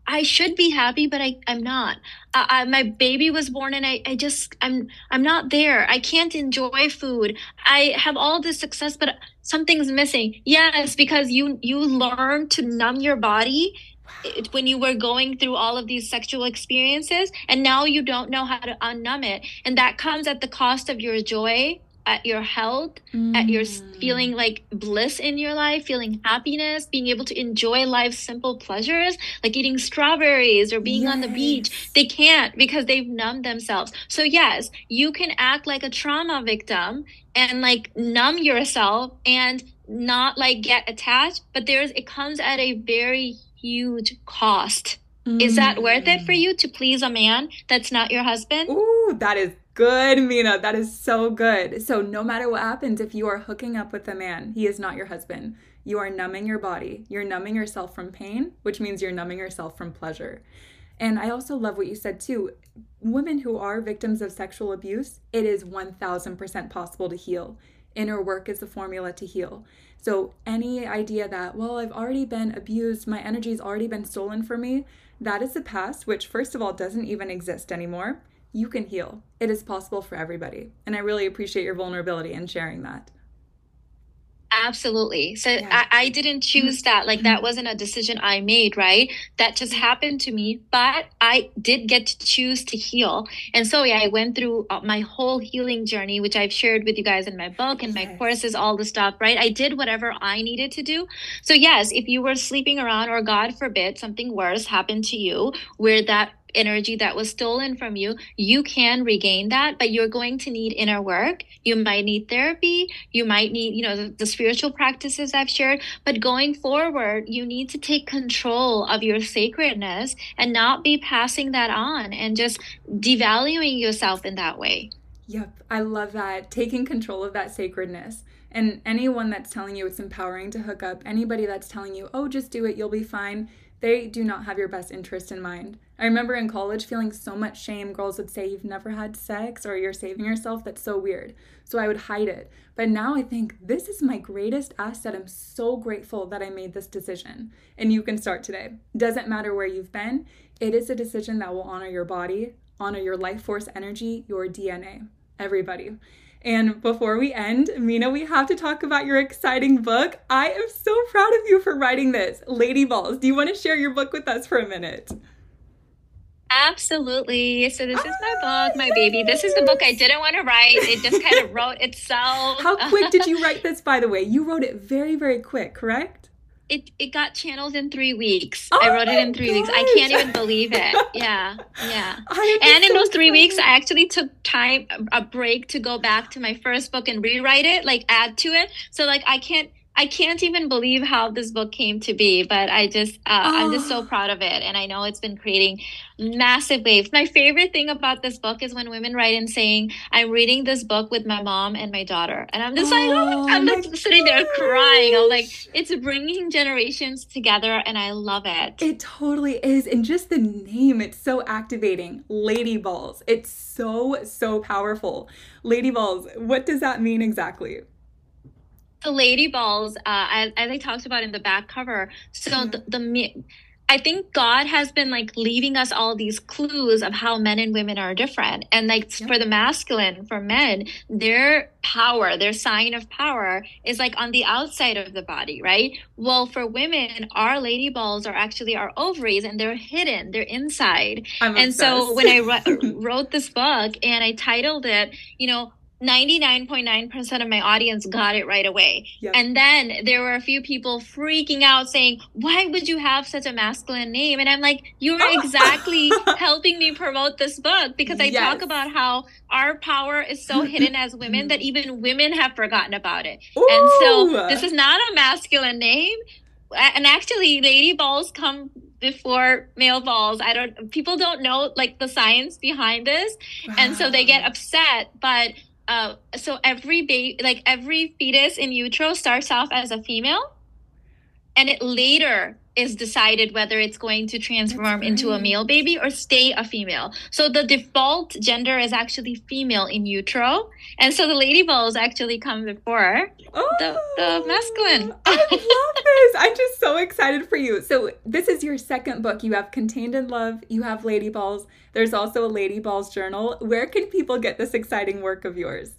I should be happy, but I, I'm not. Uh, I, my baby was born and I, I just, I'm, I'm not there. I can't enjoy food. I have all this success, but something's missing. Yes, because you, you learn to numb your body it- when you were going through all of these sexual experiences and now you don't know how to unnumb it. And that comes at the cost of your joy, at your health, at your Mm. feeling like bliss in your life, feeling happiness, being able to enjoy life's simple pleasures, like eating strawberries or being on the beach. They can't because they've numbed themselves. So, yes, you can act like a trauma victim and like numb yourself and not like get attached, but there's it comes at a very huge cost. Is that worth it for Mm. you to please a man that's not your husband? Ooh, that is good, Mina. That is so good. So, no matter what happens, if you are hooking up with a man, he is not your husband. You are numbing your body. You're numbing yourself from pain, which means you're numbing yourself from pleasure. And I also love what you said too. Women who are victims of sexual abuse, it is 1000% possible to heal. Inner work is the formula to heal. So, any idea that, well, I've already been abused, my energy's already been stolen from me, that is the past, which, first of all, doesn't even exist anymore. You can heal. It is possible for everybody. And I really appreciate your vulnerability in sharing that. Absolutely. So Yeah. I, I didn't mm-hmm. choose that. Like that mm-hmm. wasn't a decision I made, right? That just mm-hmm. happened to me. But I did get to choose to heal. And so yeah, I went through uh, my whole healing journey, which I've shared with you guys in my book and my Yes. courses, all the stuff, right? I did whatever I needed to do. So yes, if you were sleeping around or God forbid something worse happened to you where that energy that was stolen from you, you can regain that, but you're going to need inner work. You might need therapy. You might need, you know, the, the spiritual practices I've shared. But going forward, you need to take control of your sacredness and not be passing that on and just devaluing yourself in that way. Yep, I love that. Taking control of that sacredness. And anyone that's telling you it's empowering to hook up, anybody that's telling you, oh, just do it, you'll be fine, they do not have your best interest in mind. I remember in college feeling so much shame. Girls would say, You've never had sex or you're saving yourself. That's so weird. So I would hide it. But now I think this is my greatest asset. I'm so grateful that I made this decision. And you can start today. Doesn't matter where you've been, it is a decision that will honor your body, honor your life force energy, your DNA. Everybody. And before we end, Mina, we have to talk about your exciting book. I am so proud of you for writing this. Lady Balls, do you want to share your book with us for a minute? Absolutely. So this is my book, my ah, baby. This is the book I didn't want to write. It just kind of wrote itself. How quick did you write this, by the way? You wrote it very, very quick, correct? it it got channeled in three weeks. Oh I wrote it in three weeks. I can't even believe it. Yeah, yeah. And in those three weeks. I actually took time, a break to go back to my first book and rewrite it, like add to it. So like I can't, I can't even believe how this book came to be. But I just, uh, I'm just so Oh. proud of it, and I know it's been creating massive waves. My favorite thing about this book is when women write in saying, "I'm reading this book with my mom and my daughter," and I'm just like, Oh oh, I'm just sitting there crying. I'm like, it's bringing generations together, and I love it. It totally is. And just the name, it's so activating. Lady Balls. It's so, so powerful. Lady Balls, what does that mean exactly? The lady balls uh as, as i talked about in the back cover. So Yeah. the, the i think god has been like leaving us all these clues of how men and women are different. And like Yep. for the masculine for men their power their sign of power is like on the outside of the body right? Well for women our lady balls are actually our ovaries and they're hidden they're inside. I'm and so when I wr- wrote this book and I titled it, you know, 99.9% of my audience got it right away. Yep. And then there were a few people freaking out saying, Why would you have such a masculine name? And I'm like, You're exactly helping me promote this book because I Yes. talk about how our power is so hidden as women that even women have forgotten about it. And so this is not a masculine name. And actually, lady balls come before male balls. I don't, people don't know like the science behind this. And so they get upset. But uh, so every baby, like every fetus in utero starts off as a female, and it later is decided whether it's going to transform into a male baby or stay a female. So the default gender is actually female in utero, and so the lady balls actually come before oh, the, the oh, masculine. I love this. I'm just so excited for you. So this is your second book. You have Contained in Love. You have Lady Balls. There's also a Lady Balls journal. Where can people get this exciting work of yours?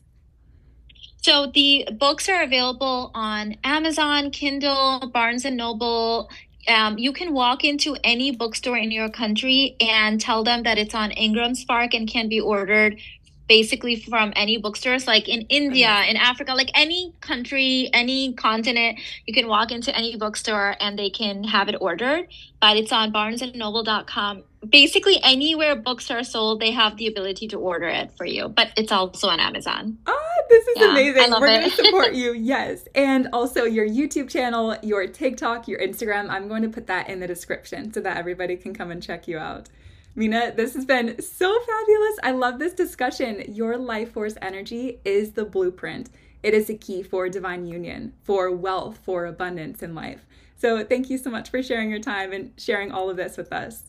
So the books are available on Amazon, Kindle, Barnes and Noble, um, you can walk into any bookstore in your country and tell them that it's on Ingram Spark and can be ordered basically from any bookstores like in india mm-hmm. in africa like any country any continent you can walk into any bookstore and they can have it ordered but it's on barnesandnoble.com basically anywhere books are sold they have the ability to order it for you but it's also on amazon oh this is yeah, amazing we're going to support you yes and also your youtube channel your tiktok your instagram i'm going to put that in the description so that everybody can come and check you out Mina, this has been so fabulous. I love this discussion. Your life force energy is the blueprint. It is a key for divine union, for wealth, for abundance in life. So, thank you so much for sharing your time and sharing all of this with us.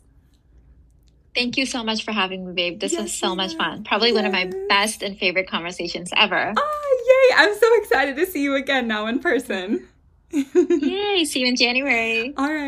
Thank you so much for having me, babe. This yes, was so much fun. Probably yes. one of my best and favorite conversations ever. Oh, yay! I'm so excited to see you again now in person. yay! See you in January. All right.